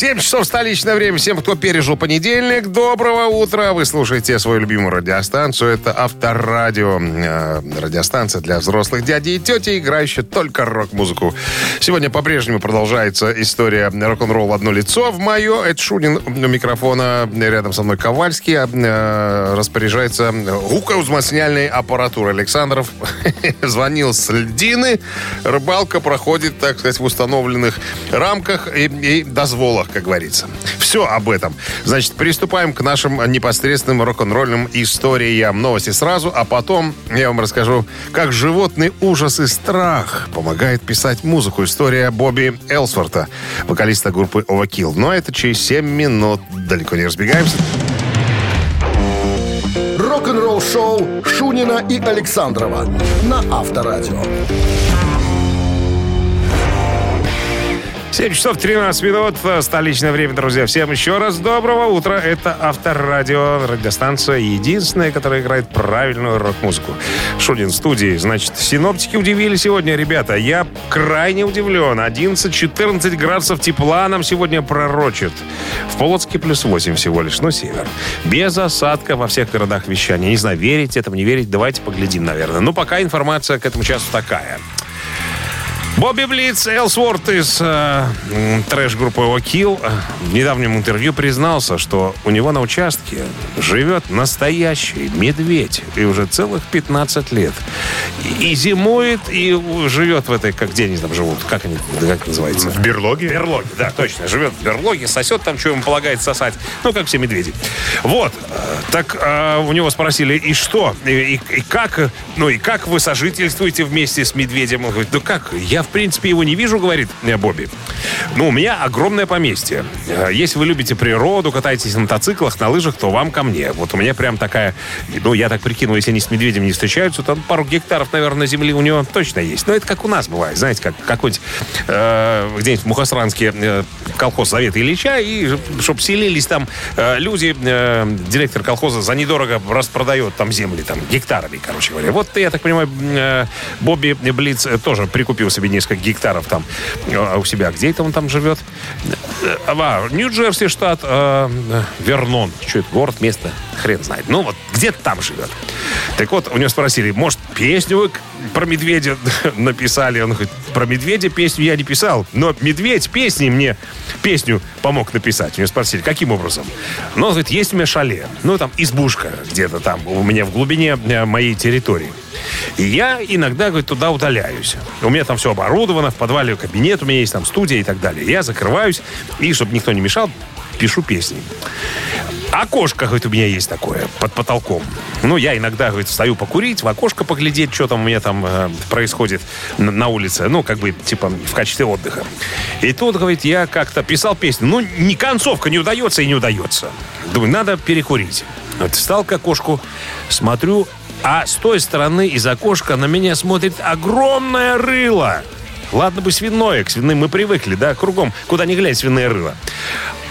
7 часов столичное время. Всем, кто пережил понедельник, доброго утра. Вы слушаете свою любимую радиостанцию. Это Авторадио. Э, радиостанция для взрослых дядей и тети, играющая только рок-музыку. Сегодня по-прежнему продолжается история рок-н-ролл в одно лицо. В мое. Это Шунин у микрофона. Рядом со мной Ковальский. Э, распоряжается гукоузмасняльной аппаратурой. Александров звонил с льдины. Рыбалка проходит, так сказать, в установленных рамках и, и дозволах как говорится. Все об этом. Значит, приступаем к нашим непосредственным рок-н-ролльным историям. Новости сразу, а потом я вам расскажу, как животный ужас и страх помогает писать музыку. История Бобби Элсворта, вокалиста группы Overkill. Но это через 7 минут. Далеко не разбегаемся. Рок-н-ролл шоу Шунина и Александрова на Авторадио. 7 часов 13 минут. Столичное время, друзья. Всем еще раз доброго утра. Это Авторадио, радиостанция единственная, которая играет правильную рок-музыку. Шунин в студии. Значит, синоптики удивили сегодня, ребята. Я крайне удивлен. 11-14 градусов тепла нам сегодня пророчит. В Полоцке плюс 8 всего лишь, но север. Без осадка во всех городах вещания. Не знаю, верить этому, не верить. Давайте поглядим, наверное. Ну, пока информация к этому часу такая. Бобби Блиц, Элсворт из э, трэш-группы Окил в недавнем интервью признался, что у него на участке живет настоящий медведь. И уже целых 15 лет. И, и зимует, и живет в этой, как где они там живут, как они, как называется? В берлоге? В берлоге, да, точно. Живет в берлоге, сосет там, что ему полагается сосать. Ну, как все медведи. Вот. Так э, у него спросили, и что? И, и, и как, ну, и как вы сожительствуете вместе с медведем? Он говорит, ну как, я в принципе, его не вижу, говорит Бобби. Ну, у меня огромное поместье. Э, если вы любите природу, катаетесь на мотоциклах, на лыжах, то вам ко мне. Вот у меня прям такая... Ну, я так прикину, если они с медведем не встречаются, то пару гектаров, наверное, земли у него точно есть. Но это как у нас бывает. Знаете, как какой-нибудь э, где-нибудь в Мухосранске э, колхоз Завета Ильича, и чтобы селились там э, люди, э, директор колхоза за недорого распродает там земли, там, гектарами, короче говоря. Вот, я так понимаю, э, Бобби Блиц тоже прикупил себе несколько гектаров там э, у себя. Где это он там живет? А, Нью-Джерси штат, э, Вернон. Что это, город, место? Хрен знает. Ну вот, где-то там живет. Так вот, у него спросили, может, песню вы про медведя написали? Он говорит, про медведя песню я не писал, но медведь песни мне песню помог написать. У него спросили, каким образом? Ну, он говорит, есть у меня шале. Ну, там избушка где-то там у меня в глубине э, моей территории. И я иногда, говорит, туда удаляюсь. У меня там все оборудовано, в подвале кабинет, у меня есть там студия и так далее. Я закрываюсь, и чтобы никто не мешал, пишу песни. Окошко, говорит, у меня есть такое, под потолком. Ну, я иногда, говорит, встаю покурить, в окошко поглядеть, что там у меня там э, происходит на, на улице. Ну, как бы, типа, в качестве отдыха. И тут, говорит, я как-то писал песню. Ну, не концовка не удается и не удается. Думаю, надо перекурить. Вот встал к окошку, смотрю, а с той стороны из окошка на меня смотрит огромное рыло. Ладно бы свиное, к свиным мы привыкли, да, кругом, куда ни глянь, свиное рыло.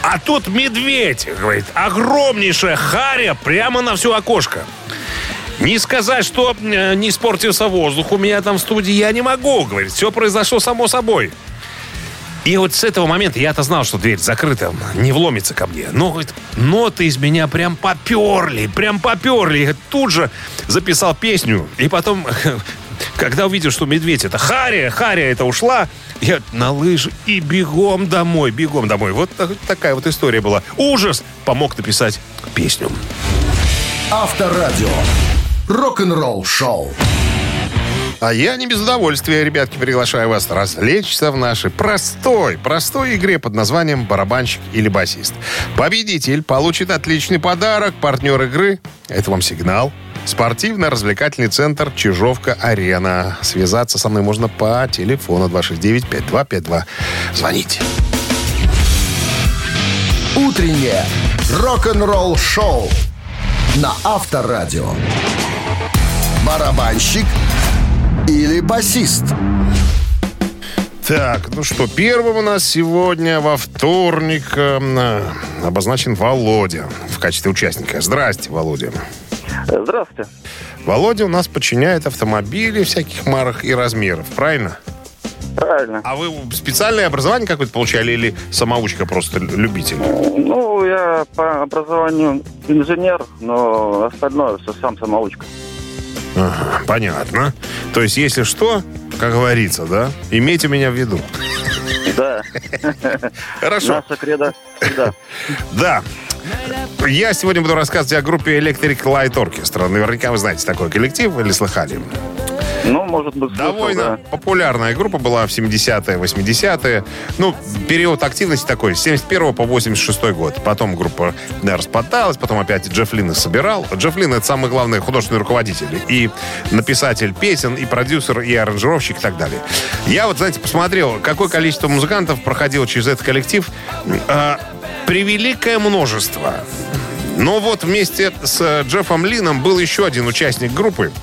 А тут медведь, говорит, огромнейшая харя прямо на все окошко. Не сказать, что э, не испортился воздух у меня там в студии, я не могу, говорит. Все произошло само собой. И вот с этого момента я-то знал, что дверь закрыта, не вломится ко мне. Но, говорит, ноты из меня прям поперли, прям поперли. Я тут же записал песню. И потом, когда увидел, что медведь это Харя, Харя это ушла, я на лыжи и бегом домой, бегом домой. Вот такая вот история была. Ужас помог написать песню. Авторадио. Рок-н-ролл шоу. А я не без удовольствия, ребятки, приглашаю вас развлечься в нашей простой, простой игре под названием «Барабанщик или басист». Победитель получит отличный подарок. Партнер игры – это вам сигнал. Спортивно-развлекательный центр «Чижовка-Арена». Связаться со мной можно по телефону 269-5252. Звоните. Утреннее рок-н-ролл шоу на Авторадио. Барабанщик или басист? Так, ну что, первым у нас сегодня во вторник э, обозначен Володя в качестве участника. Здрасте, Володя. Здравствуйте. Володя у нас подчиняет автомобили всяких марок и размеров, правильно? Правильно. А вы специальное образование какое-то получали или самоучка просто любитель? Ну, я по образованию инженер, но остальное все сам самоучка. Ага, понятно. То есть, если что, как говорится, да, имейте меня в виду. Да. Хорошо. Наша кредо всегда. Да. Я сегодня буду рассказывать о группе Electric Light Orchestra. Наверняка вы знаете такой коллектив или слыхали? Ну, может быть, слышал, Довольно да. популярная группа была в 70-е, 80-е. Ну, период активности такой, с 71 по 86 год. Потом группа да, распадалась, потом опять Джефф Лин их собирал. Джефф Лин — это самый главный художественный руководитель. И написатель песен, и продюсер, и аранжировщик, и так далее. Я вот, знаете, посмотрел, какое количество музыкантов проходило через этот коллектив. А, превеликое множество. Но вот вместе с э, Джеффом Лином был еще один участник группы,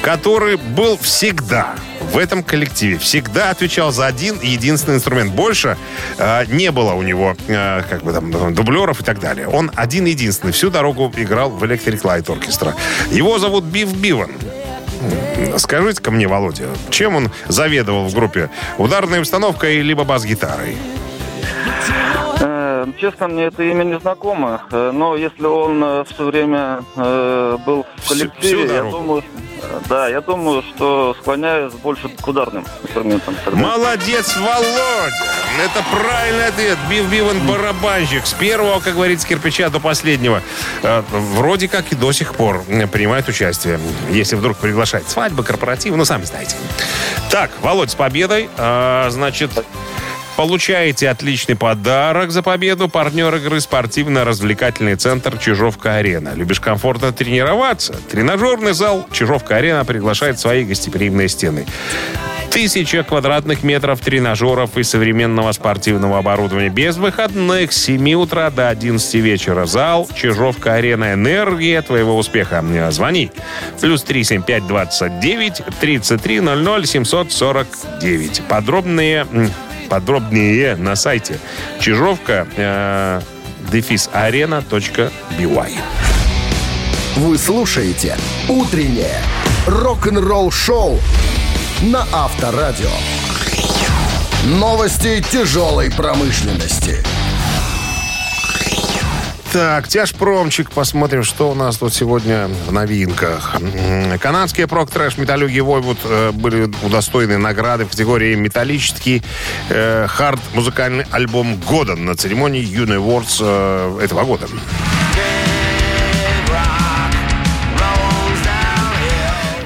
который был всегда в этом коллективе. Всегда отвечал за один единственный инструмент. Больше э, не было у него э, как бы там дублеров и так далее. Он один единственный всю дорогу играл в Electric Light Orchestra. Его зовут Бив Биван. Скажите-ка мне, Володя, чем он заведовал в группе? Ударной установкой либо бас-гитарой? Честно, мне это имя не знакомо, э, но если он э, все время э, был в Всю- всю коллективе, я думаю, да, я думаю, что склоняюсь больше к ударным инструментам. тогда. Молодец, Володя! Это правильный ответ. Бив Биван барабанщик. С первого, как говорится, кирпича до последнего. Вроде как и до сих пор принимает участие. Если вдруг приглашать свадьбы, корпоративы, ну, сами знаете. Так, Володь, с победой. А, Значит, Получаете отличный подарок за победу. Партнер игры спортивно-развлекательный центр «Чижовка-арена». Любишь комфортно тренироваться? Тренажерный зал «Чижовка-арена» приглашает свои гостеприимные стены. Тысяча квадратных метров тренажеров и современного спортивного оборудования без выходных с 7 утра до 11 вечера. Зал «Чижовка-арена» «Энергия твоего успеха». Звони. Плюс 375 29 33 00 749. Подробные, подробнее на сайте чижовка э. Вы слушаете «Утреннее рок-н-ролл-шоу» на Авторадио. Новости тяжелой промышленности. Так, тяжпромчик. Посмотрим, что у нас тут сегодня в новинках. Канадские прок-трэш металлюги Войвуд э, были удостоены награды в категории металлический э, хард музыкальный альбом года на церемонии Юный Awards э, этого года.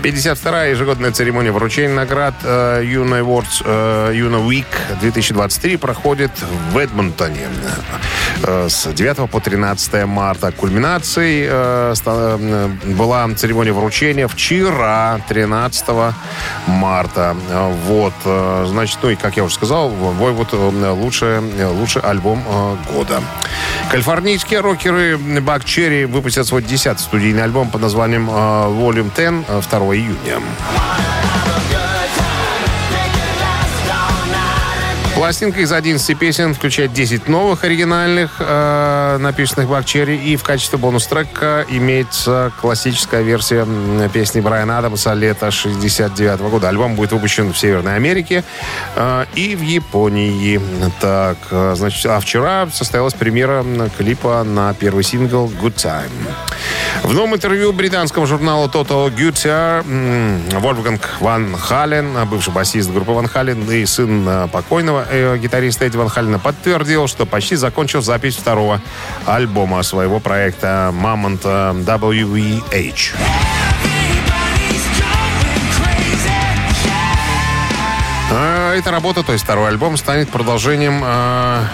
52-я ежегодная церемония вручения наград э, Юна Awards э, Юна Week 2023 проходит в Эдмонтоне э, с 9 по 13 марта. Кульминацией была церемония вручения вчера, 13 марта. Вот, значит, ну и, как я уже сказал, Войвуд лучший, лучший альбом года. Калифорнийские рокеры Бак Черри выпустят свой 10 студийный альбом под названием Volume 10 э, 2 июня. Пластинка из 11 песен включает 10 новых оригинальных, э, написанных Черри, и в качестве бонус-трека имеется классическая версия песни Брайана Адамса лета 69 года. Альбом будет выпущен в Северной Америке э, и в Японии. Так, э, значит, а вчера состоялась премьера клипа на первый сингл «Good Time». В новом интервью британскому журналу Total Guitar Вольфганг Ван Хален, бывший басист группы Ван Хален и сын э, покойного э, гитариста Эдди Ван Халена, подтвердил, что почти закончил запись второго альбома своего проекта Mammoth. А, Эта работа, то есть второй альбом, станет продолжением э,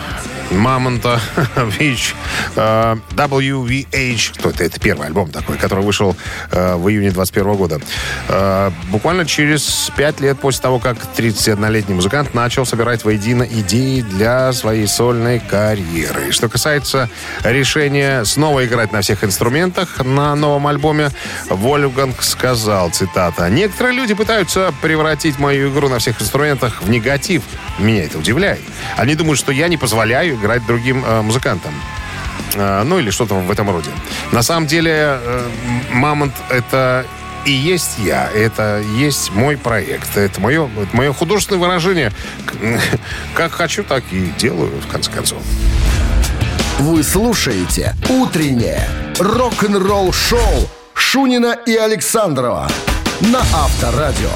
Мамонта Вич э, WVH. Кто это? Это первый альбом такой, который вышел э, в июне 21 года. Э, буквально через пять лет после того, как 31-летний музыкант начал собирать воедино идеи для своей сольной карьеры. Что касается решения снова играть на всех инструментах на новом альбоме, Вольфганг сказал, цитата, «Некоторые люди пытаются превратить мою игру на всех инструментах в негатив. Меня это удивляет. Они думают, что я не позволяю играть другим э, музыкантам. Э, ну или что-то в этом роде. На самом деле, э, «Мамонт» — это и есть я. Это есть мой проект. Это мое, это мое художественное выражение. Как хочу, так и делаю, в конце концов. Вы слушаете «Утреннее рок-н-ролл-шоу» Шунина и Александрова на Авторадио.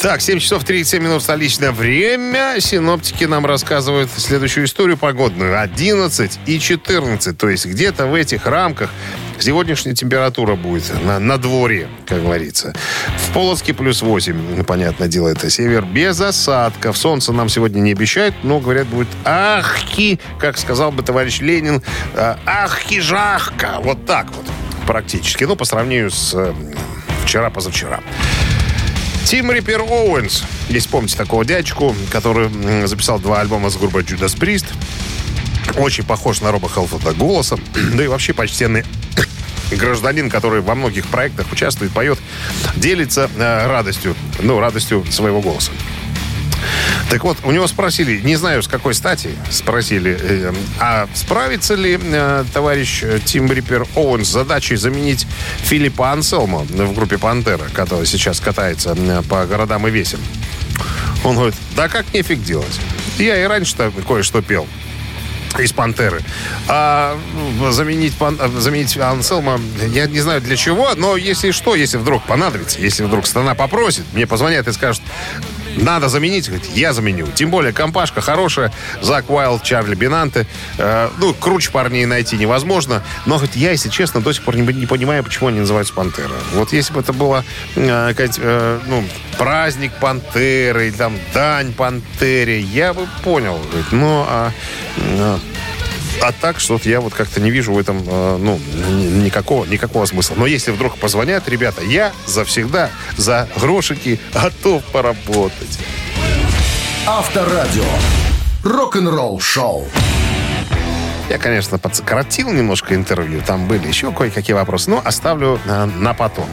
Так, 7 часов 37 минут столичное время. Синоптики нам рассказывают следующую историю погодную. 11 и 14. То есть где-то в этих рамках сегодняшняя температура будет на, на дворе, как говорится. В Полоцке плюс 8. Ну, понятное дело, это север. Без осадков. Солнце нам сегодня не обещают, но, говорят, будет ахки, как сказал бы товарищ Ленин, а, ахки-жахка. Вот так вот практически. Ну, по сравнению с э, вчера-позавчера. Тим Риппер Оуэнс. Есть, помните такого дядечку, который записал два альбома с группой Judas Priest. Очень похож на Роба Хелфорда голосом. Да и вообще почтенный гражданин, который во многих проектах участвует, поет, делится э, радостью, ну, радостью своего голоса. Так вот, у него спросили, не знаю с какой стати, спросили, э, а справится ли э, товарищ Тим Риппер Оуэн с задачей заменить Филиппа Анселма в группе «Пантера», который сейчас катается э, по городам и весим? Он говорит, да как нефиг делать. Я и раньше-то кое-что пел из «Пантеры». А заменить, заменить Анселма, я не знаю для чего, но если что, если вдруг понадобится, если вдруг страна попросит, мне позвонят и скажут, надо заменить, говорит, я заменю. Тем более компашка хорошая, Зак Уайлд, Чарли Бинанте. Э, ну, круче парней найти невозможно. Но, говорит, я, если честно, до сих пор не, не понимаю, почему они называются Пантера. Вот если бы это было, э, э, ну, праздник Пантеры, там дань Пантере, я бы понял. Говорит, ну, а, а а так что-то я вот как-то не вижу в этом э, ну, никакого, никакого смысла. Но если вдруг позвонят, ребята, я завсегда за грошики готов поработать. Авторадио. Рок-н-ролл шоу. Я, конечно, подсократил немножко интервью. Там были еще кое-какие вопросы, но оставлю э, на потом.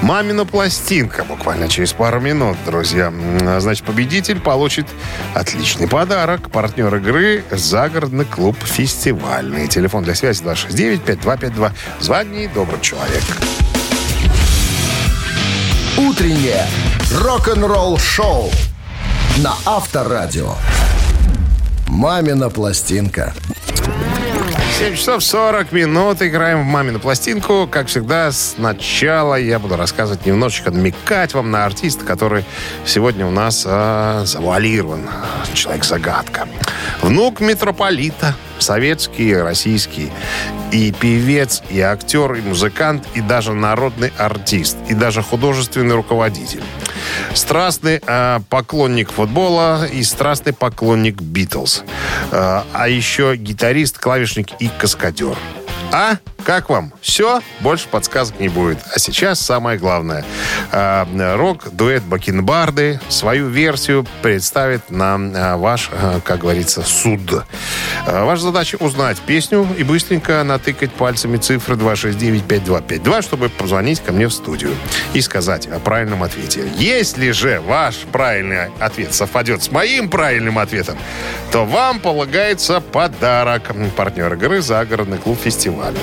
Мамина пластинка буквально через пару минут, друзья. Значит, победитель получит отличный подарок. Партнер игры «Загородный клуб фестивальный». Телефон для связи 269-5252. Звони, добрый человек. Утреннее рок-н-ролл шоу на Авторадио. «Мамина пластинка». 7 часов 40 минут. Играем в «Мамину пластинку». Как всегда, сначала я буду рассказывать немножечко, намекать вам на артиста, который сегодня у нас э, завуалирован. Человек-загадка. Внук митрополита. Советский, российский. И певец, и актер, и музыкант, и даже народный артист. И даже художественный руководитель. Страстный э, поклонник футбола и страстный поклонник Битлз. Э, а еще гитарист, клавишник и каскадер. А? Как вам? Все? Больше подсказок не будет. А сейчас самое главное. Э, рок-дуэт Бакенбарды свою версию представит нам э, ваш, э, как говорится, суд. Ваша задача узнать песню и быстренько натыкать пальцами цифры 269-5252, чтобы позвонить ко мне в студию и сказать о правильном ответе. Если же ваш правильный ответ совпадет с моим правильным ответом, то вам полагается подарок. Партнер игры «Загородный клуб фестиваля».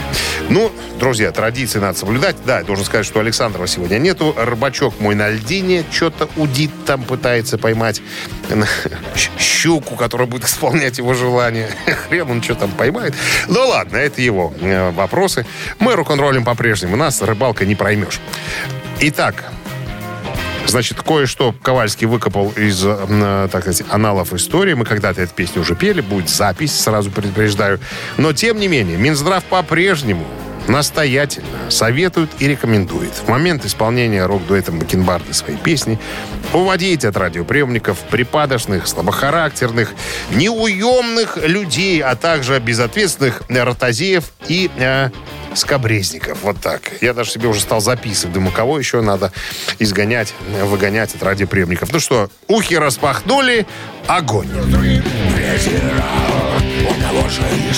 Ну, друзья, традиции надо соблюдать. Да, я должен сказать, что Александрова сегодня нету. Рыбачок мой на льдине что-то удит там, пытается поймать щуку, которая будет исполнять его желание. Хрен он что там поймает. Ну ладно, это его э, вопросы. Мы рок-н-роллим по-прежнему. Нас рыбалка не проймешь. Итак, Значит, кое-что Ковальский выкопал из, э, так сказать, аналов истории. Мы когда-то эту песню уже пели, будет запись, сразу предупреждаю. Но, тем не менее, Минздрав по-прежнему настоятельно советует и рекомендует в момент исполнения рок-дуэтом Бакенбарды своей песни уводить от радиоприемников припадочных, слабохарактерных, неуемных людей, а также безответственных ротозеев и э, скобрезников. Вот так. Я даже себе уже стал записывать. Думаю, кого еще надо изгонять, выгонять от радиоприемников. Ну что, ухи распахнули, огонь. Ветера, у кого же и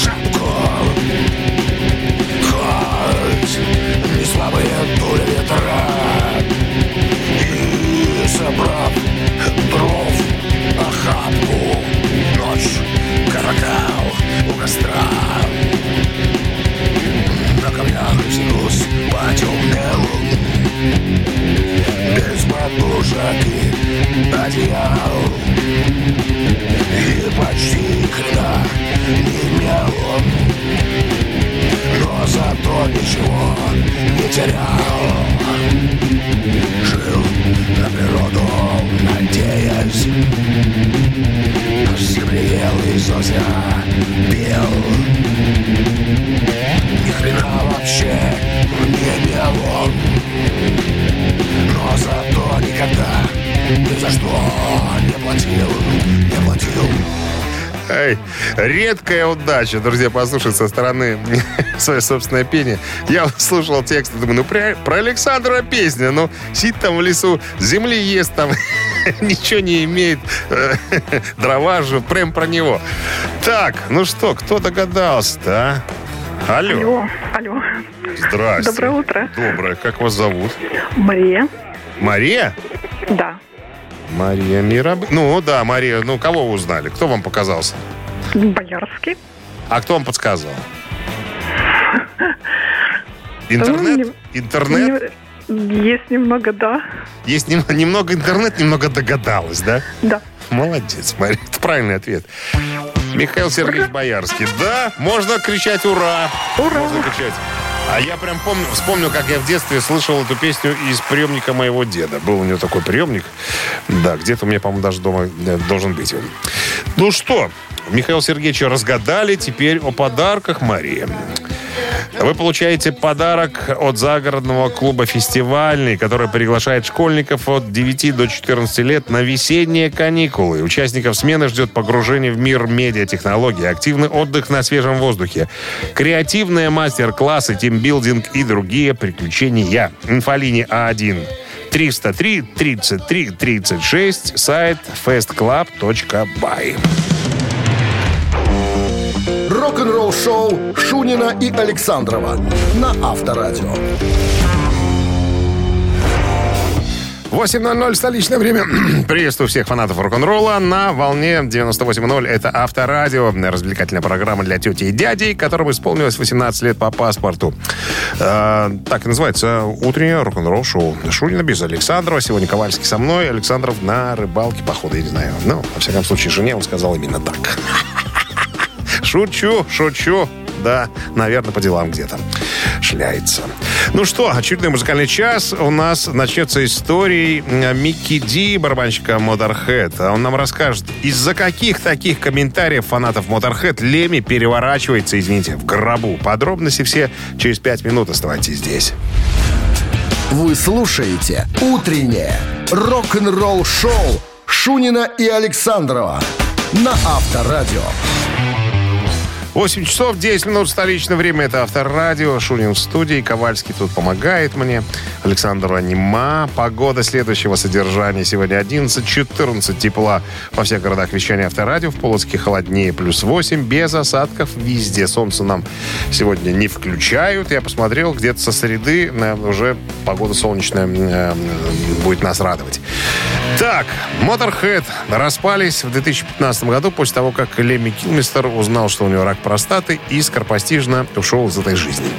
Хрена не имел. Он Но зато ничего не терял. Жил на природу, надеясь В земле ел из озера пел. Ни хрена вообще не белом Но зато никогда ни за что не платил, не платил Эй, редкая удача, друзья, послушать со стороны свое собственное пение. Я слушал текст и думаю, ну про, про Александра песня, ну сидит там в лесу, земли ест там, ничего не имеет, дрова же, прям про него. Так, ну что, кто догадался-то, а? Алло. Алло. Алло. Здрасте. Доброе утро. Доброе. Как вас зовут? Мария. Мария? Да. Мария Мираб... Ну, да, Мария. Ну, кого вы узнали? Кто вам показался? Боярский. А кто вам подсказал? Интернет? Ну, Интернет? Есть немного, да. Есть нем- немного интернет, немного догадалась, да? Да. Молодец, Мария. Это правильный ответ. Михаил Сергеевич Боярский. Да, можно кричать «Ура!» Ура! Можно кричать. А я прям помню, вспомнил, как я в детстве слышал эту песню из приемника моего деда. Был у него такой приемник. Да, где-то у меня, по-моему, даже дома э, должен быть он. Ну что, Михаил Сергеевича разгадали. Теперь о подарках Марии. Вы получаете подарок от загородного клуба «Фестивальный», который приглашает школьников от 9 до 14 лет на весенние каникулы. Участников смены ждет погружение в мир медиатехнологий, активный отдых на свежем воздухе, креативные мастер-классы, тимбилдинг и другие приключения. Инфолиния А1 303 33 36, сайт festclub.by. Рок-н-ролл шоу Шунина и Александрова на Авторадио. 8.00 столичное время. Приветствую всех фанатов рок-н-ролла на волне 98.0. Это Авторадио, развлекательная программа для тети и дядей, которым исполнилось 18 лет по паспорту. Э, так и называется утреннее рок-н-ролл шоу. Шунина без Александрова. Сегодня Ковальский со мной. Александров на рыбалке, походу, я не знаю. Ну, во всяком случае, жене он сказал именно так. Шучу, шучу. Да, наверное, по делам где-то шляется. Ну что, очередной музыкальный час у нас начнется историей э, Микки Ди, барабанщика Motorhead. Он нам расскажет, из-за каких таких комментариев фанатов Motorhead Леми переворачивается, извините, в гробу. Подробности все через пять минут. Оставайтесь здесь. Вы слушаете «Утреннее рок-н-ролл-шоу» Шунина и Александрова на Авторадио. 8 часов 10 минут столичное время. Это Авторадио. Шунин в студии. Ковальский тут помогает мне. Александр Анима. Погода следующего содержания. Сегодня 11-14 тепла во всех городах вещания Авторадио. В Полоцке холоднее. Плюс 8. Без осадков везде. Солнце нам сегодня не включают. Я посмотрел, где-то со среды э, уже погода солнечная э, будет нас радовать. Так, Motorhead распались в 2015 году после того, как Лемми Килмистер узнал, что у него рак простаты и скоропостижно ушел из этой жизни.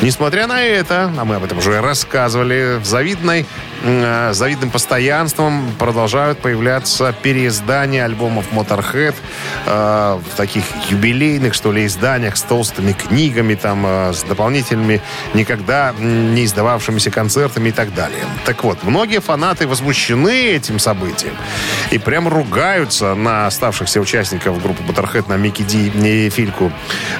Несмотря на это, а мы об этом уже рассказывали, в завидной э, завидным постоянством продолжают появляться переиздания альбомов Motorhead э, в таких юбилейных, что ли, изданиях с толстыми книгами, там, э, с дополнительными, никогда не издававшимися концертами и так далее. Так вот, многие фанаты возмущены этим событием и прям ругаются на оставшихся участников группы Motorhead, на Микки Ди и Фильку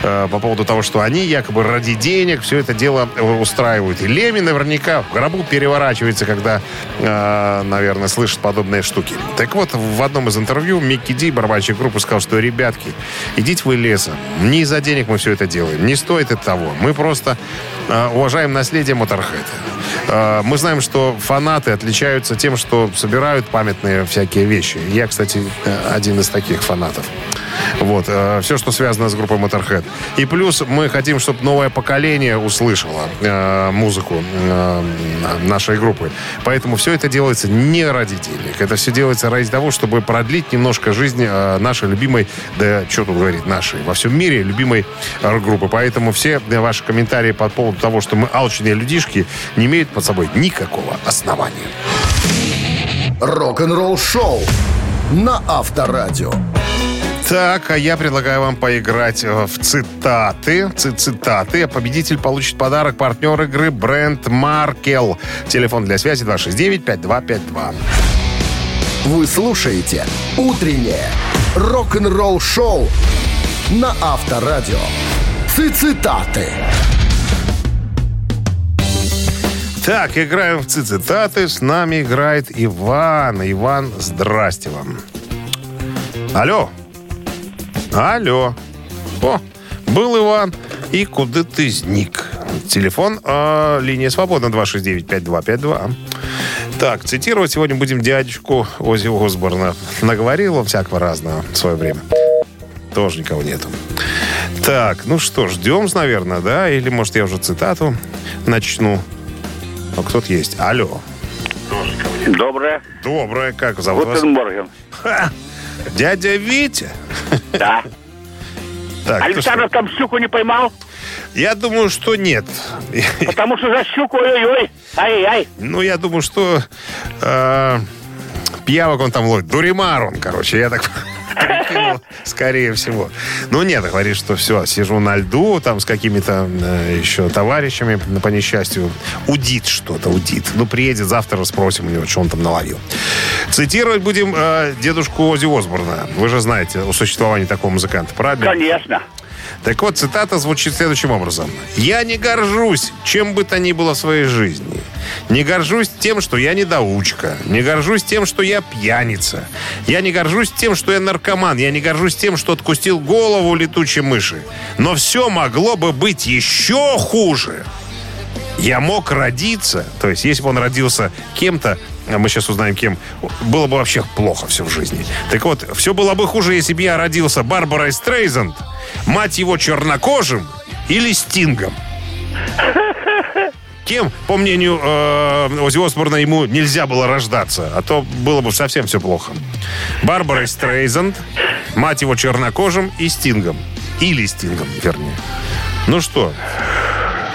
э, по поводу того, что они якобы ради денег все это дело устраивают. И Леми наверняка в гробу переворачивается, когда, э, наверное, слышит подобные штуки. Так вот, в одном из интервью Микки Ди, барабанщик группы, сказал, что, ребятки, идите вы лесом. Не из-за денег мы все это делаем. Не стоит это того. Мы просто э, уважаем наследие Motorhead. Э, мы знаем, что фанаты отличаются тем, что собирают памятные всякие вещи. Я, кстати, один из таких фанатов. Вот. э, Все, что связано с группой Motorhead. И плюс мы хотим, чтобы новое поколение услышало э, музыку э, нашей группы. Поэтому все это делается не ради денег. Это все делается ради того, чтобы продлить немножко жизнь э, нашей любимой, да что тут говорить, нашей, во всем мире любимой рок-группы. Поэтому все ваши комментарии по поводу того, что мы алчные людишки, не имеют под собой никакого основания. Рок-н-ролл шоу на Авторадио. Так, а я предлагаю вам поиграть э, в цитаты. Ци- Цитаты. Победитель получит подарок. Партнер игры бренд Маркел. Телефон для связи 269-5252. Вы слушаете «Утреннее рок-н-ролл шоу» на Авторадио. Цитаты. Так, играем в ци- цитаты. С нами играет Иван. Иван, здрасте вам. Алло. Алло. О, был Иван. И куда ты сник? Телефон, э, линия свободна 269-5252. Так, цитировать сегодня будем дядечку Оззи Осборна. Наговорил он всякого разного в свое время. Тоже никого нету. Так, ну что, ждем, наверное, да? Или, может, я уже цитату начну? А кто-то есть. Алло. Доброе. Доброе. Как зовут вас? Гутенборген. Дядя Витя? Да. Так, Александр там щуку не поймал? я думаю, что нет. Потому что за щуку, ой-ой-ой. Ай-яй. Ну, я думаю, что э, пиявок он там ловит. Дуримар он, короче, я так прикинул, скорее всего. Ну, нет, говорит, что все, сижу на льду, там с какими-то э, еще товарищами, ну, по несчастью, удит что-то, удит. Ну, приедет завтра, спросим у него, что он там наловил. Цитировать будем э, дедушку Ози Осборна. Вы же знаете о существовании такого музыканта, правильно? Конечно. Так вот, цитата звучит следующим образом. «Я не горжусь, чем бы то ни было в своей жизни. Не горжусь тем, что я недоучка. Не горжусь тем, что я пьяница. Я не горжусь тем, что я наркоман. Я не горжусь тем, что откустил голову летучей мыши. Но все могло бы быть еще хуже. Я мог родиться, то есть если бы он родился кем-то, мы сейчас узнаем кем, было бы вообще плохо все в жизни. Так вот, все было бы хуже, если бы я родился Барбарой Стрейзанд, мать его чернокожим или Стингом. Кем, по мнению э, Оззи Осборна, ему нельзя было рождаться, а то было бы совсем все плохо. Барбарой Стрейзанд, мать его чернокожим и Стингом. Или Стингом, вернее. Ну что,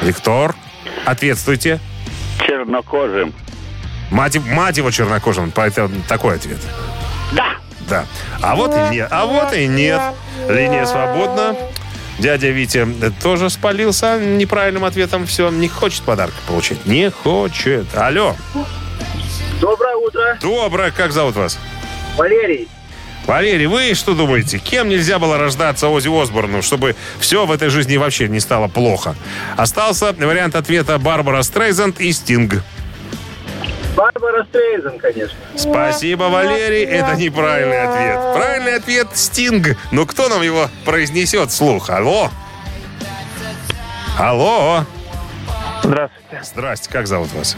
Виктор, ответствуйте. Чернокожим. Мать, мать его чернокожим, поэтому такой ответ. Да. Да. А вот и нет. А вот и нет. Линия свободна. Дядя Витя тоже спалился неправильным ответом. Все, не хочет подарка получить. Не хочет. Алло. Доброе утро, Доброе. Как зовут вас? Валерий. Валерий, вы что думаете? Кем нельзя было рождаться Ози Осборну, чтобы все в этой жизни вообще не стало плохо? Остался вариант ответа Барбара Стрейзанд и Стинг. Барбара Стрейзен, конечно. Спасибо, Валерий. Это неправильный ответ. Правильный ответ – Стинг. Но кто нам его произнесет вслух? Алло? Алло? Здравствуйте. Здрасте, как зовут вас?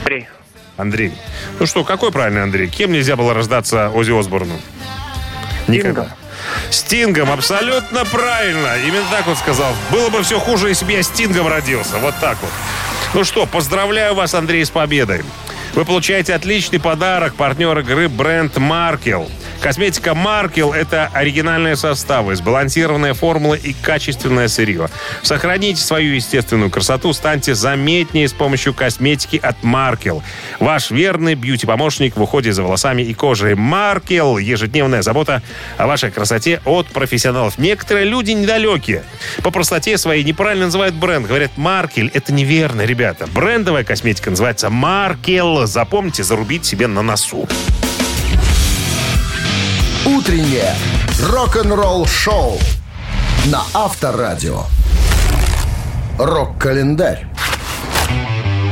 Андрей. Андрей. Ну что, какой правильный Андрей? Кем нельзя было рождаться Ози Осборну? Никогда. Стингом, абсолютно правильно. Именно так вот сказал. Было бы все хуже, если бы я Стингом родился. Вот так вот. Ну что, поздравляю вас, Андрей, с победой. Вы получаете отличный подарок. Партнер игры бренд Маркел. Косметика Маркел – это оригинальные составы, сбалансированная формула и качественное сырье. Сохраните свою естественную красоту, станьте заметнее с помощью косметики от Маркел. Ваш верный бьюти-помощник в уходе за волосами и кожей. Маркел – ежедневная забота о вашей красоте от профессионалов. Некоторые люди недалекие. По простоте своей неправильно называют бренд. Говорят, Маркель – это неверно, ребята. Брендовая косметика называется Маркел. Запомните, зарубить себе на носу. Утреннее рок-н-ролл-шоу на Авторадио. Рок-календарь.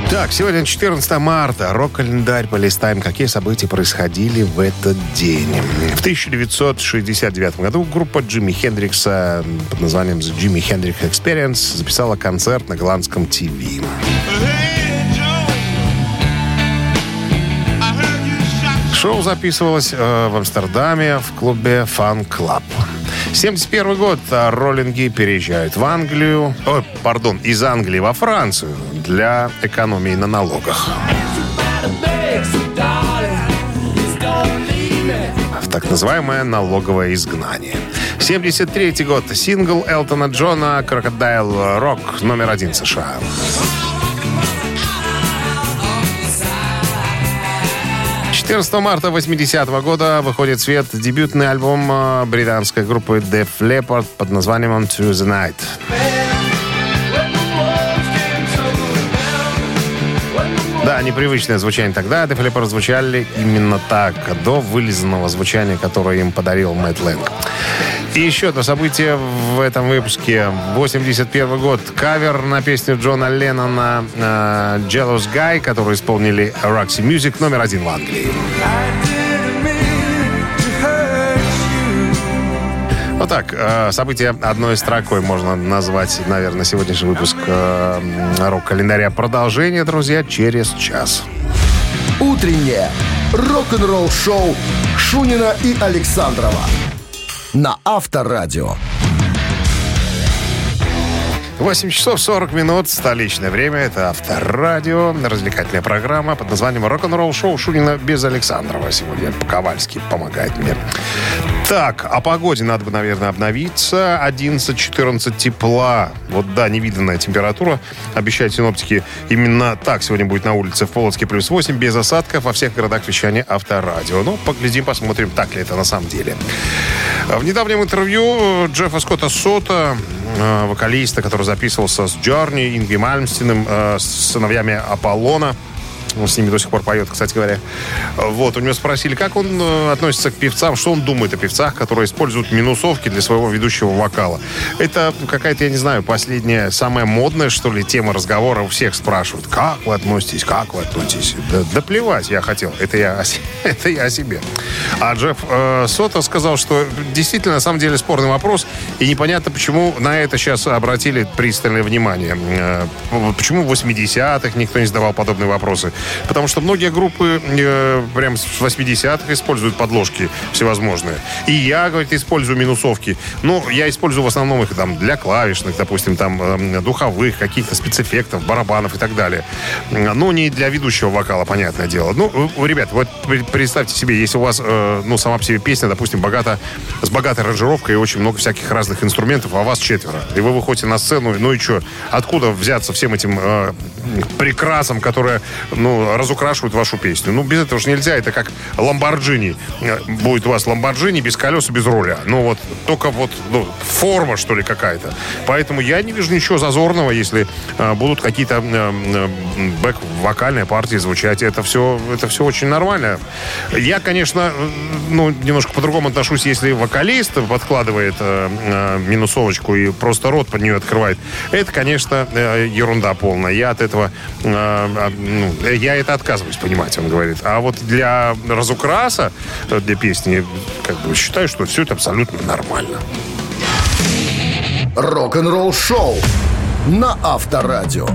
Так, сегодня 14 марта. Рок-календарь полистаем, какие события происходили в этот день. В 1969 году группа Джимми Хендрикса под названием The Jimi Hendrix Experience записала концерт на голландском ТВ. Шоу записывалось э, в Амстердаме в клубе Fun Club. 71 год. а Роллинги переезжают в Англию. О, пардон, из Англии во Францию для экономии на налогах. В так называемое налоговое изгнание. 73 год. Сингл Элтона Джона «Крокодайл Рок» номер один США. 14 марта 80 года выходит в свет дебютный альбом э, британской группы Def Leppard под названием On to the Night. Да, непривычное звучание тогда. Def Leppard звучали именно так, до вылизанного звучания, которое им подарил Мэтт Лэнг. И еще одно событие в этом выпуске. 81 год. Кавер на песню Джона Леннона э, «Jealous Guy», который исполнили Roxy Music, номер один в Англии. Вот так, э, событие одной строкой можно назвать, наверное, сегодняшний выпуск э, рок-календаря. Продолжение, друзья, через час. Утреннее рок-н-ролл-шоу Шунина и Александрова на Авторадио. 8 часов 40 минут, столичное время. Это Авторадио, развлекательная программа под названием «Рок-н-ролл шоу Шунина без Александрова». Сегодня Ковальский помогает мне. Так, о погоде надо бы, наверное, обновиться. 11-14 тепла. Вот да, невиданная температура. Обещают синоптики именно так сегодня будет на улице в Полоцке плюс 8, без осадков во всех городах вещания Авторадио. Ну, поглядим, посмотрим, так ли это на самом деле. В недавнем интервью Джеффа Скотта Сота, э, вокалиста, который записывался с Джорни, Инги Мальмстиным, э, с сыновьями Аполлона, он с ними до сих пор поет, кстати говоря. Вот, у него спросили, как он э, относится к певцам, что он думает о певцах, которые используют минусовки для своего ведущего вокала. Это какая-то, я не знаю, последняя, самая модная, что ли, тема разговора. У всех спрашивают, как вы относитесь, как вы относитесь. Да, да плевать я хотел, это я, это я о себе. А Джефф э, Сота сказал, что действительно, на самом деле, спорный вопрос, и непонятно, почему на это сейчас обратили пристальное внимание. Э, почему в 80-х никто не задавал подобные вопросы. Потому что многие группы э, прям с 80-х используют подложки всевозможные. И я, говорит, использую минусовки. Ну, я использую в основном их там для клавишных, допустим, там э, духовых, каких-то спецэффектов, барабанов и так далее. Ну, не для ведущего вокала, понятное дело. Ну, ребят, вот представьте себе, если у вас, э, ну, сама по себе песня, допустим, богата, с богатой аранжировкой и очень много всяких разных инструментов, а вас четверо. И вы выходите на сцену, ну и что? Откуда взяться всем этим э, прекрасам, которые, ну, разукрашивают вашу песню? Ну, без этого же нельзя. Это как Ламборджини. Э, Будет у вас Ламборджини без колес и без руля. Ну, вот только вот ну, форма, что ли, какая-то. Поэтому я не вижу ничего зазорного, если э, будут какие-то э, э, бэк-вокальные партии звучать. Это все, это все очень нормально. Я, конечно, э, ну, немножко по-другому отношусь, если вокалист подкладывает э, э, минусовочку и просто рот под нее открывает. Это, конечно, э, ерунда полная. Я от этого, э, э, ну, я это отказываюсь понимать, он говорит. А вот для разукраса, э, для песни, как бы считаю, что все это абсолютно нормально. Рок-н-ролл-шоу на Авторадио.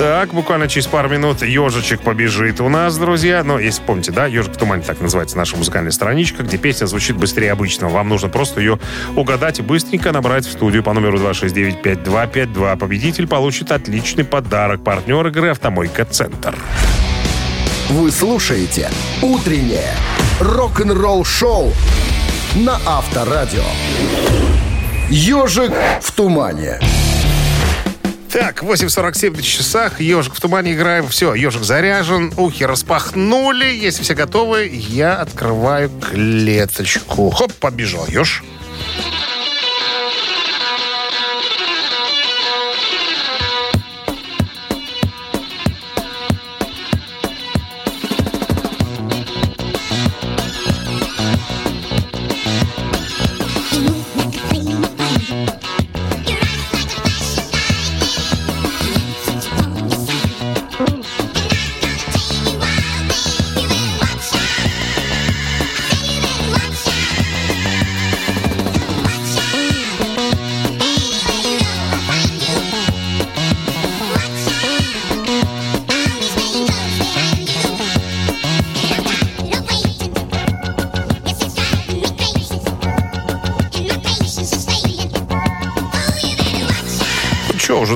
Так, буквально через пару минут «Ежичек побежит» у нас, друзья. Ну, если помните, да, «Ежик в тумане» так называется наша музыкальная страничка, где песня звучит быстрее обычного. Вам нужно просто ее угадать и быстренько набрать в студию по номеру 269-5252. Победитель получит отличный подарок. Партнер игры «Автомойка Центр». Вы слушаете «Утреннее рок-н-ролл шоу на Авторадио. Ежик в тумане. Так, 8.47 на часах. Ежик в тумане играем. Все, ежик заряжен. Ухи распахнули. Если все готовы, я открываю клеточку. Хоп, побежал еж.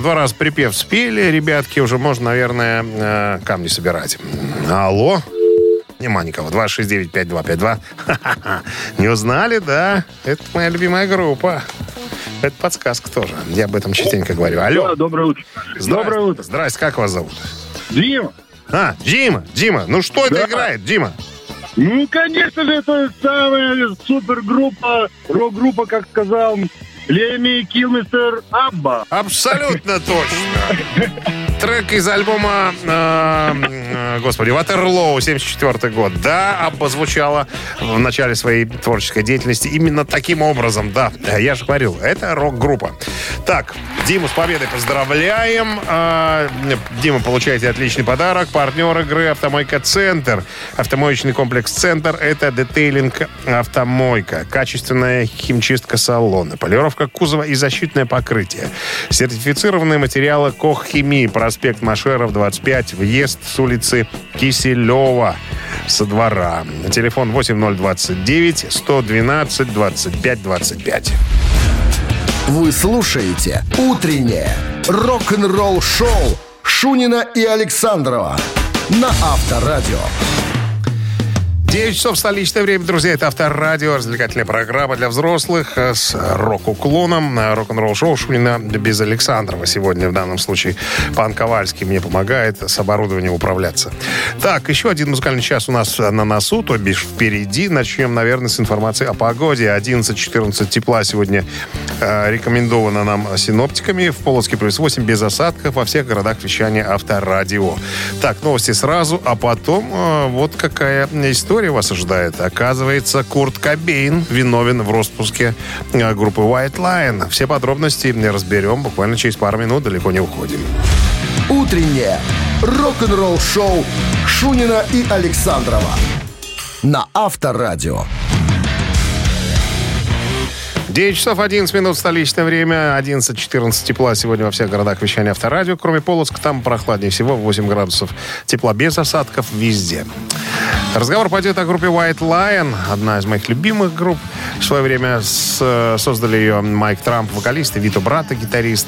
Два раза припев спели. Ребятки, уже можно, наверное, э, камни собирать. Алло? Нема никого. 269-5252. Ха-ха-ха. Не узнали, да? Это моя любимая группа. Это подсказка тоже. Я об этом частенько говорю. Алло. Да, доброе утро. Здрасте. Доброе утро. Здрасте, как вас зовут? Дима. А, Дима, Дима, ну что это Да. играет, Дима? Ну, конечно же, это самая супергруппа, рок-группа, как сказал Леми Килмистер Абба. Абсолютно точно. Трек из альбома, э, э, господи, Ватерлоу, 74 год. Да, обозвучала в начале своей творческой деятельности именно таким образом, да. Я же говорил, это рок-группа. Так, Диму с победой поздравляем. Э, Дима, получаете отличный подарок. Партнер игры «Автомойка Центр». Автомоечный комплекс «Центр» — это детейлинг «Автомойка». Качественная химчистка салона, полировка кузова и защитное покрытие. Сертифицированные материалы «Кох Химии». Проспект Машеров, 25. Въезд с улицы Киселева со двора. Телефон 8029 112 25 25. Вы слушаете «Утреннее рок-н-ролл-шоу» Шунина и Александрова на Авторадио. 9 часов столичное время, друзья. Это Авторадио, развлекательная программа для взрослых э, с рок-уклоном. Рок-н-ролл шоу Шунина без Александрова. Сегодня в данном случае пан Ковальский мне помогает с оборудованием управляться. Так, еще один музыкальный час у нас на носу, то бишь впереди. Начнем, наверное, с информации о погоде. 11-14 тепла сегодня э, рекомендовано нам синоптиками. В Полоцке плюс 8 без осадков во всех городах вещания Авторадио. Так, новости сразу, а потом э, вот какая история вас ожидает. Оказывается, Курт Кобейн виновен в распуске э, группы White Line. Все подробности разберем буквально через пару минут, далеко не уходим. «Утреннее рок-н-ролл-шоу» Шунина и Александрова на Авторадио. 9 часов 11 минут столичное время, 11-14 тепла сегодня во всех городах вещания Авторадио. Кроме Полоцка, там прохладнее всего, 8 градусов тепла без осадков везде. Разговор пойдет о группе White Lion, одна из моих любимых групп. В свое время с- создали ее Майк Трамп, вокалист, и Вито Брата, гитарист.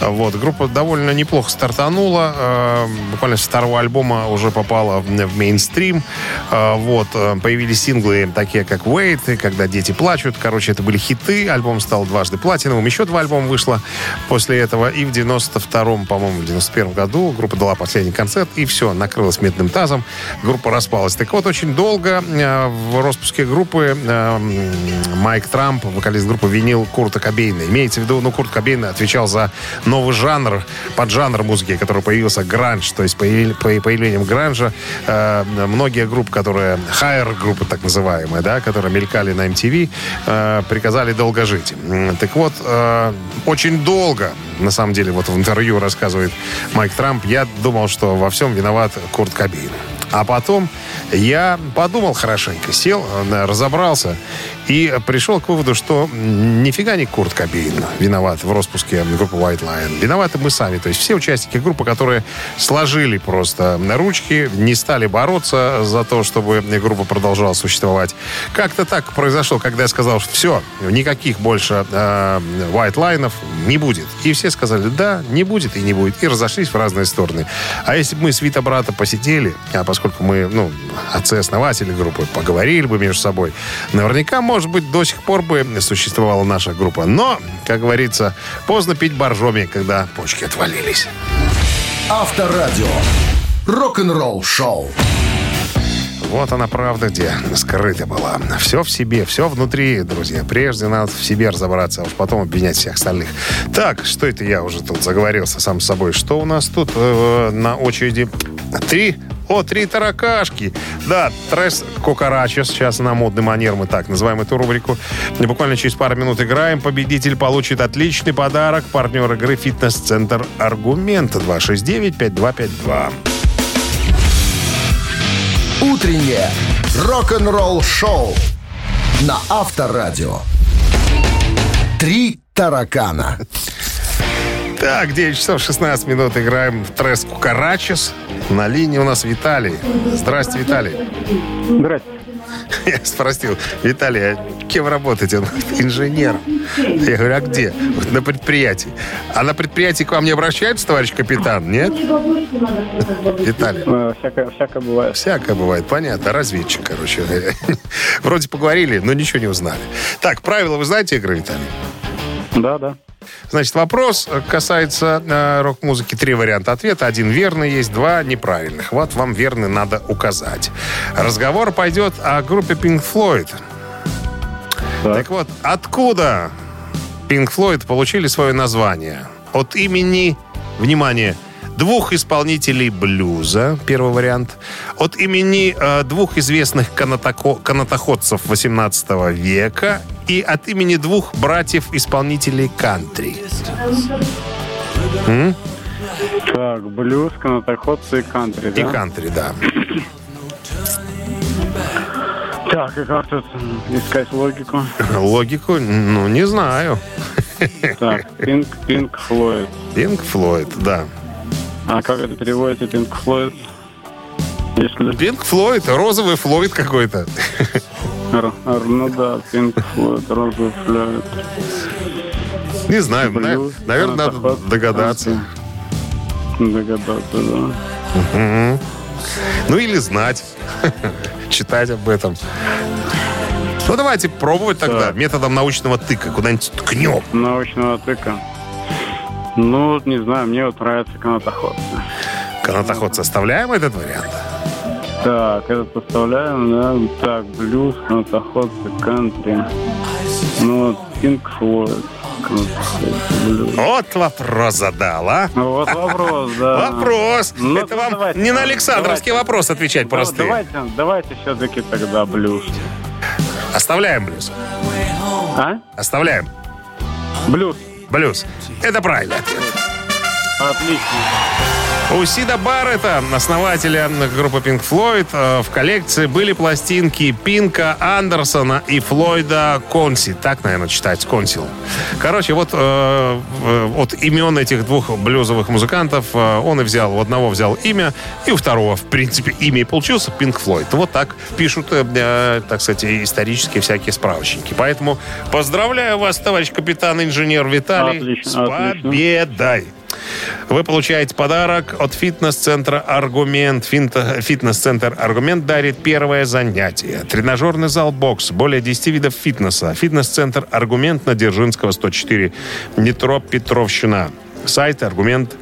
Вот, группа довольно неплохо стартанула. Э, Буквально с второго альбома уже попала в в мейнстрим. Э, Вот, э, появились синглы такие, как Wait, Когда дети плачут. Короче, это были хиты. Альбом стал дважды платиновым. Еще два альбома вышло после этого. И в 92-м, по-моему, в 91 году группа дала последний концерт. И все, накрылась медным тазом. Группа распалась. Так вот, очень долго э, в распуске группы э, м, Майк Трамп, вокалист группы, винил Курта Кобейна. Имеется в виду, ну, Курт Кобейн отвечал за новый жанр, поджанр музыки, который появился гранж. То есть появи- по появлением гранжа э, многие группы, которые, хайер группы так называемые, да, которые мелькали на MTV, э, приказали долго жить. Так вот, э, очень долго, на самом деле, вот в интервью рассказывает Майк Трамп, я думал, что во всем виноват Курт Кобейн. А потом я подумал хорошенько, сел, э, разобрался и пришел к выводу, что нифига не Курт Кобейн виноват в распуске группы White Lion. Виноваты мы сами. То есть все участники группы, которые сложили просто ручки, не стали бороться за то, чтобы группа продолжала существовать. Как-то так произошло, когда я сказал, что все, никаких больше э, White Line'ов не будет. И все сказали, да, не будет и не будет. И разошлись в разные стороны. А если бы мы с Вита брата посидели, а поскольку мы, ну, отцы-основатели группы, поговорили бы между собой, наверняка, может быть, до сих пор бы существовала наша группа. Но, как говорится, поздно пить боржоми, когда почки отвалились. Авторадио. Рок-н-ролл шоу. Вот она правда где скрыта была. Все в себе, все внутри, друзья. Прежде надо в себе разобраться, а уж потом обвинять всех остальных. Так, что это я уже тут заговорился сам с собой? Что у нас тут э, на очереди? Три о, три таракашки. Да, тресс кукарача. Сейчас на модный манер мы так называем эту рубрику. Буквально через пару минут играем. Победитель получит отличный подарок. Партнер игры «Фитнес-центр Аргумент» 269-5252. Утреннее рок-н-ролл шоу на Авторадио. Три таракана. Так, 9 часов 16 минут играем в тресс Кукарачес. На линии у нас Виталий. Здрасте, Виталий. Здрасте. Я спросил, Виталий, а кем работаете? Он говорит, инженер. Я говорю, а где? «Вот На предприятии. А на предприятии к вам не обращаются, товарищ капитан? Нет? Виталий. Э, Всякое, всякое бывает. Всякое бывает, понятно. Разведчик, короче. Вроде поговорили, но ничего не узнали. Так, правила вы знаете игры, Виталий? Да, да. Значит, вопрос касается э, рок-музыки. Три варианта ответа. Один верный есть, два неправильных. Вот вам верный надо указать. Разговор пойдет о группе Pink Floyd. Так, вот, откуда Pink Floyd получили свое название? От имени, внимание, двух исполнителей блюза, первый вариант. От имени э, двух известных канатоко- канатоходцев 18 века и от имени двух братьев-исполнителей кантри. М? Так, блюз, канатоходцы и кантри, И да? кантри, да. Так, и как тут искать логику? Логику, ну, не знаю. Так, Пинк, Пинк Флойд. Пинк Флойд, да. А как это переводится, Пинк Флойд? Если... Пинк Флойд, розовый Флойд какой-то. Ну да, Пинк Флойд, розовый Флойд. Не знаю, Блюз, наверное, надо канатоход, догадаться. Догадаться, да. Мгм. Ну или знать, читать об этом. Ну давайте пробовать тогда Так. методом научного тыка. Куда-нибудь ткнем. Научного тыка. Ну, вот не знаю, мне вот нравится канатоходцы. Канатоход составляем этот вариант? Так, этот составляем, да. Так, блюз, канатоходцы, кантри. Ну, вот, канатоходцы, блюз. Вот вопрос задал, а? Ну, вот вопрос, да. Вопрос. Ну, Это вам давайте, не на Александровский давайте. вопрос отвечать Да, простые. Давайте, давайте все-таки тогда блюз. Оставляем блюз. А? Оставляем. Блюз. Блюз. Это правильный. Отлично. У Сида Баррета, основателя группы Pink Floyd, э, в коллекции были пластинки Пинка Андерсона и Флойда Конси. Так, наверное, читать Консил. Короче, вот э, э, от имен этих двух блюзовых музыкантов он и взял. У одного взял имя, и у второго, в принципе, имя и получился Pink Floyd. Вот так пишут, э, так сказать, исторические всякие справочники. Поэтому поздравляю вас, товарищ капитан-инженер Виталий, Отлично, с отлично. Вы получаете подарок от фитнес-центра «Аргумент». Фитнес-центр «Аргумент» дарит первое занятие. Тренажерный зал «Бокс». Более 10 видов фитнеса. Фитнес-центр «Аргумент» на Дзержинского, 104. Метро Петровщина. Сайт «Аргумент».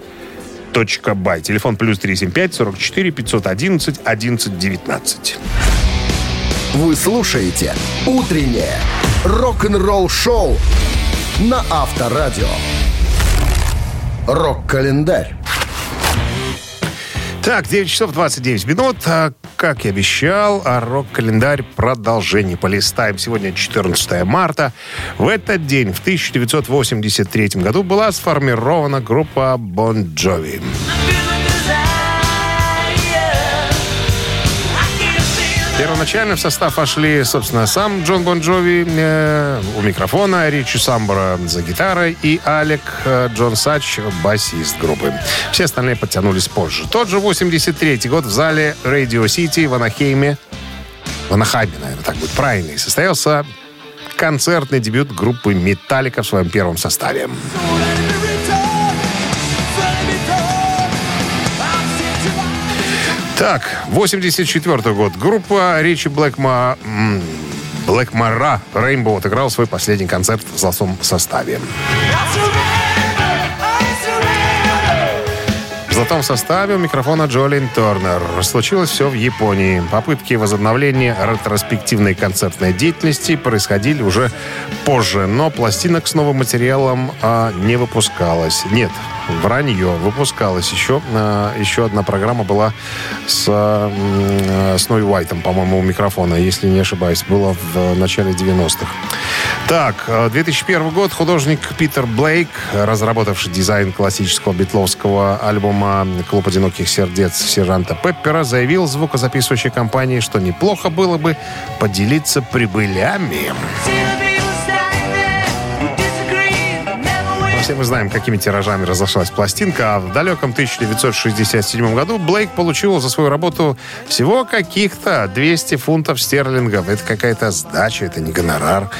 .бай. Телефон плюс 375 44 511 11 19. Вы слушаете «Утреннее рок-н-ролл-шоу» на Авторадио. Рок-календарь. Так, 9 часов 29 минут. А, как и обещал, а рок-календарь продолжение. Полистаем. Сегодня 14 марта. В этот день, в 1983 году, была сформирована группа Bon Jovi. Первоначально в состав вошли, собственно, сам Джон Бон Джови э, у микрофона, Ричи Самбора за гитарой и Алек э, Джон Сач, басист группы. Все остальные подтянулись позже. Тот же 83 год в зале Radio City в Анахейме, в Анахайме, наверное, так будет правильно, и состоялся концертный дебют группы «Металлика» в своем первом составе. Так, 84 год. Группа Ричи Блэкма... Блэкмара Рейнбоу отыграл свой последний концерт в золотом составе. В золотом составе у микрофона Джолин Торнер. Случилось все в Японии. Попытки возобновления ретроспективной концертной деятельности происходили уже позже, но пластинок с новым материалом а, не выпускалось. Нет, вранье. Выпускалась еще, а, еще одна программа была с, а, м, с Ной Уайтом, по-моему, у микрофона, если не ошибаюсь. Было в начале 90-х. Так, э, 2001 год. Художник Питер Блейк, разработавший дизайн классического битловского альбома «Клуб одиноких сердец» сержанта Пеппера, заявил звукозаписывающей компании, что неплохо было бы поделиться прибылями. Все мы знаем, какими тиражами разошлась пластинка. А в далеком 1967 году Блейк получил за свою работу всего каких-то 200 фунтов стерлингов. Это какая-то сдача, это не гонорар.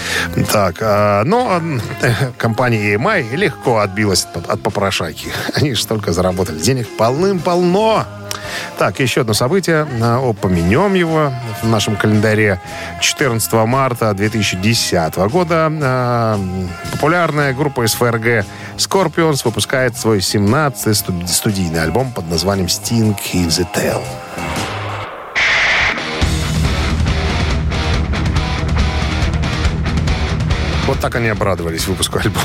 Так, а, но э, компания EMI легко отбилась от, от попрошайки. Они же только заработали денег полным-полно. Так, еще одно событие. Упомянем его в нашем календаре. 14 марта 2010 года а, популярная группа из ФРГ Scorpions выпускает свой 17-й студ- студийный альбом под названием Sting in the Tail. Вот так они обрадовались выпуску альбома.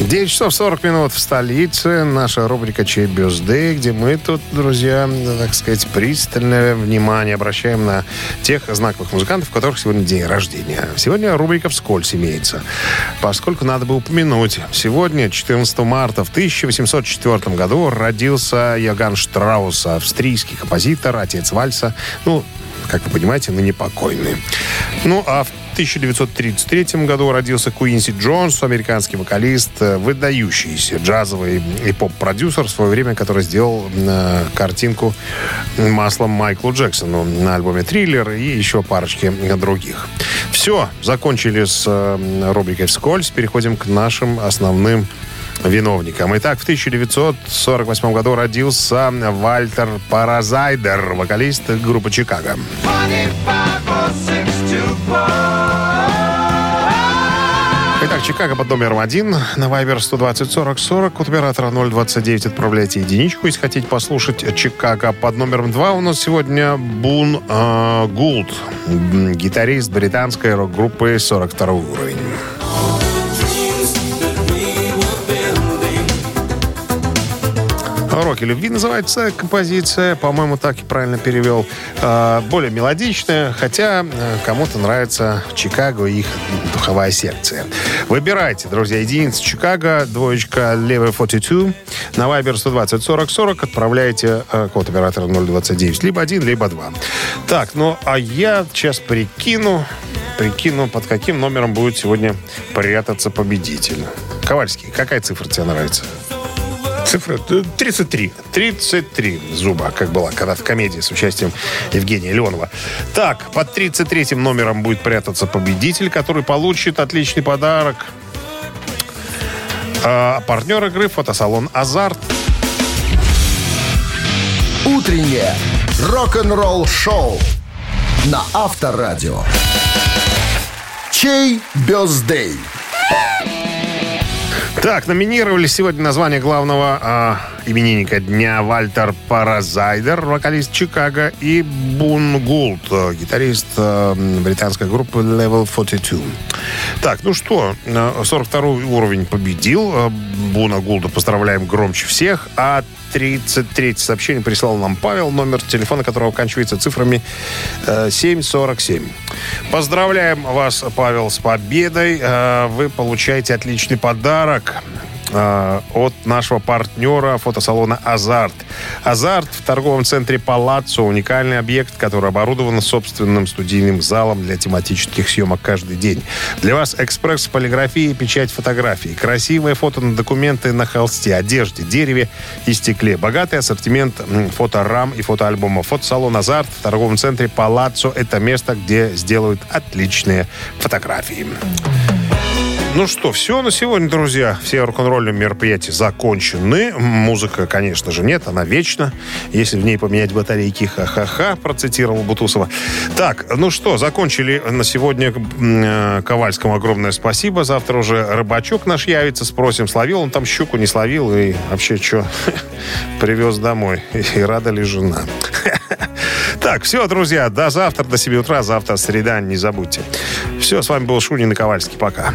9 часов 40 минут в столице. Наша рубрика «Чей бюзды», где мы тут, друзья, так сказать, пристальное внимание обращаем на тех знаковых музыкантов, у которых сегодня день рождения. Сегодня рубрика «Вскользь» имеется. Поскольку надо бы упомянуть, сегодня, 14 марта в 1804 году, родился Йоган Штраус, австрийский композитор, отец вальса. Ну, как вы понимаете, ныне покойный. Ну, а в 1933 году родился Куинси Джонс, американский вокалист, э, выдающийся джазовый и поп-продюсер в свое время, который сделал э, картинку маслом Майклу Джексону на альбоме «Триллер» и еще парочке других. Все, закончили с э, рубрикой «Вскользь». Переходим к нашим основным виновникам. Итак, в 1948 году родился Вальтер Паразайдер, вокалист группы «Чикаго». Итак, Чикаго под номером один на Viber 120 40 40. От оператора 029 отправляйте единичку, если хотите послушать Чикаго. Под номером два у нас сегодня Бун э, Гулд, гитарист британской рок-группы 42 уровень. «Роки любви» называется композиция. По-моему, так и правильно перевел. Э, более мелодичная, хотя э, кому-то нравится Чикаго и их духовая секция. Выбирайте, друзья, единица Чикаго, двоечка левый 42. На Viber 120 40 40 отправляйте э, код оператора 029. Либо один, либо два. Так, ну, а я сейчас прикину, прикину, под каким номером будет сегодня прятаться победитель. Ковальский, какая цифра тебе нравится? Цифра э, 33. 33 зуба, как была когда-то комедия с участием Евгения Леонова. Так, под 33 номером будет прятаться победитель, который получит отличный подарок. А, партнер игры фотосалон «Азарт». Утреннее рок-н-ролл шоу на Авторадио. Чей бездей? Так, номинировали сегодня название главного а, именинника дня Вальтер Паразайдер, вокалист Чикаго, и Бун Гулд, э, гитарист э, британской группы Level 42. Так, ну что, э, 42 уровень победил. Э, Буна Гулда поздравляем громче всех. А 33 сообщение прислал нам Павел, номер телефона которого оканчивается цифрами э, 747. Поздравляем вас, Павел, с победой. Э, Вы получаете отличный подарок. Э, от нашего партнера фотосалона «Азарт». «Азарт» в торговом центре «Палаццо» уникальный объект, который оборудован собственным студийным залом для тематических съемок каждый день. Для вас экспресс полиграфии, печать фотографий, красивые фото на документы на холсте, одежде, дереве и стекле, богатый ассортимент фоторам и фотоальбомов. Фотосалон «Азарт» в торговом центре «Палаццо» — это место, где сделают отличные фотографии. Ну что, все на сегодня, друзья. Все рок-н-ролльные мероприятия закончены. Музыка, конечно же, нет, она вечна. Если в ней поменять батарейки, ха-ха-ха, процитировал Бутусова. Так, ну что, закончили на сегодня э, Ковальскому огромное спасибо. Завтра уже рыбачок наш явится, спросим, словил он там щуку, не словил, и вообще что, привез домой. И рада ли жена? Так, все, друзья, до завтра, до 7 утра. Завтра среда, не забудьте. Все, с вами был Шунин и Ковальский. Пока.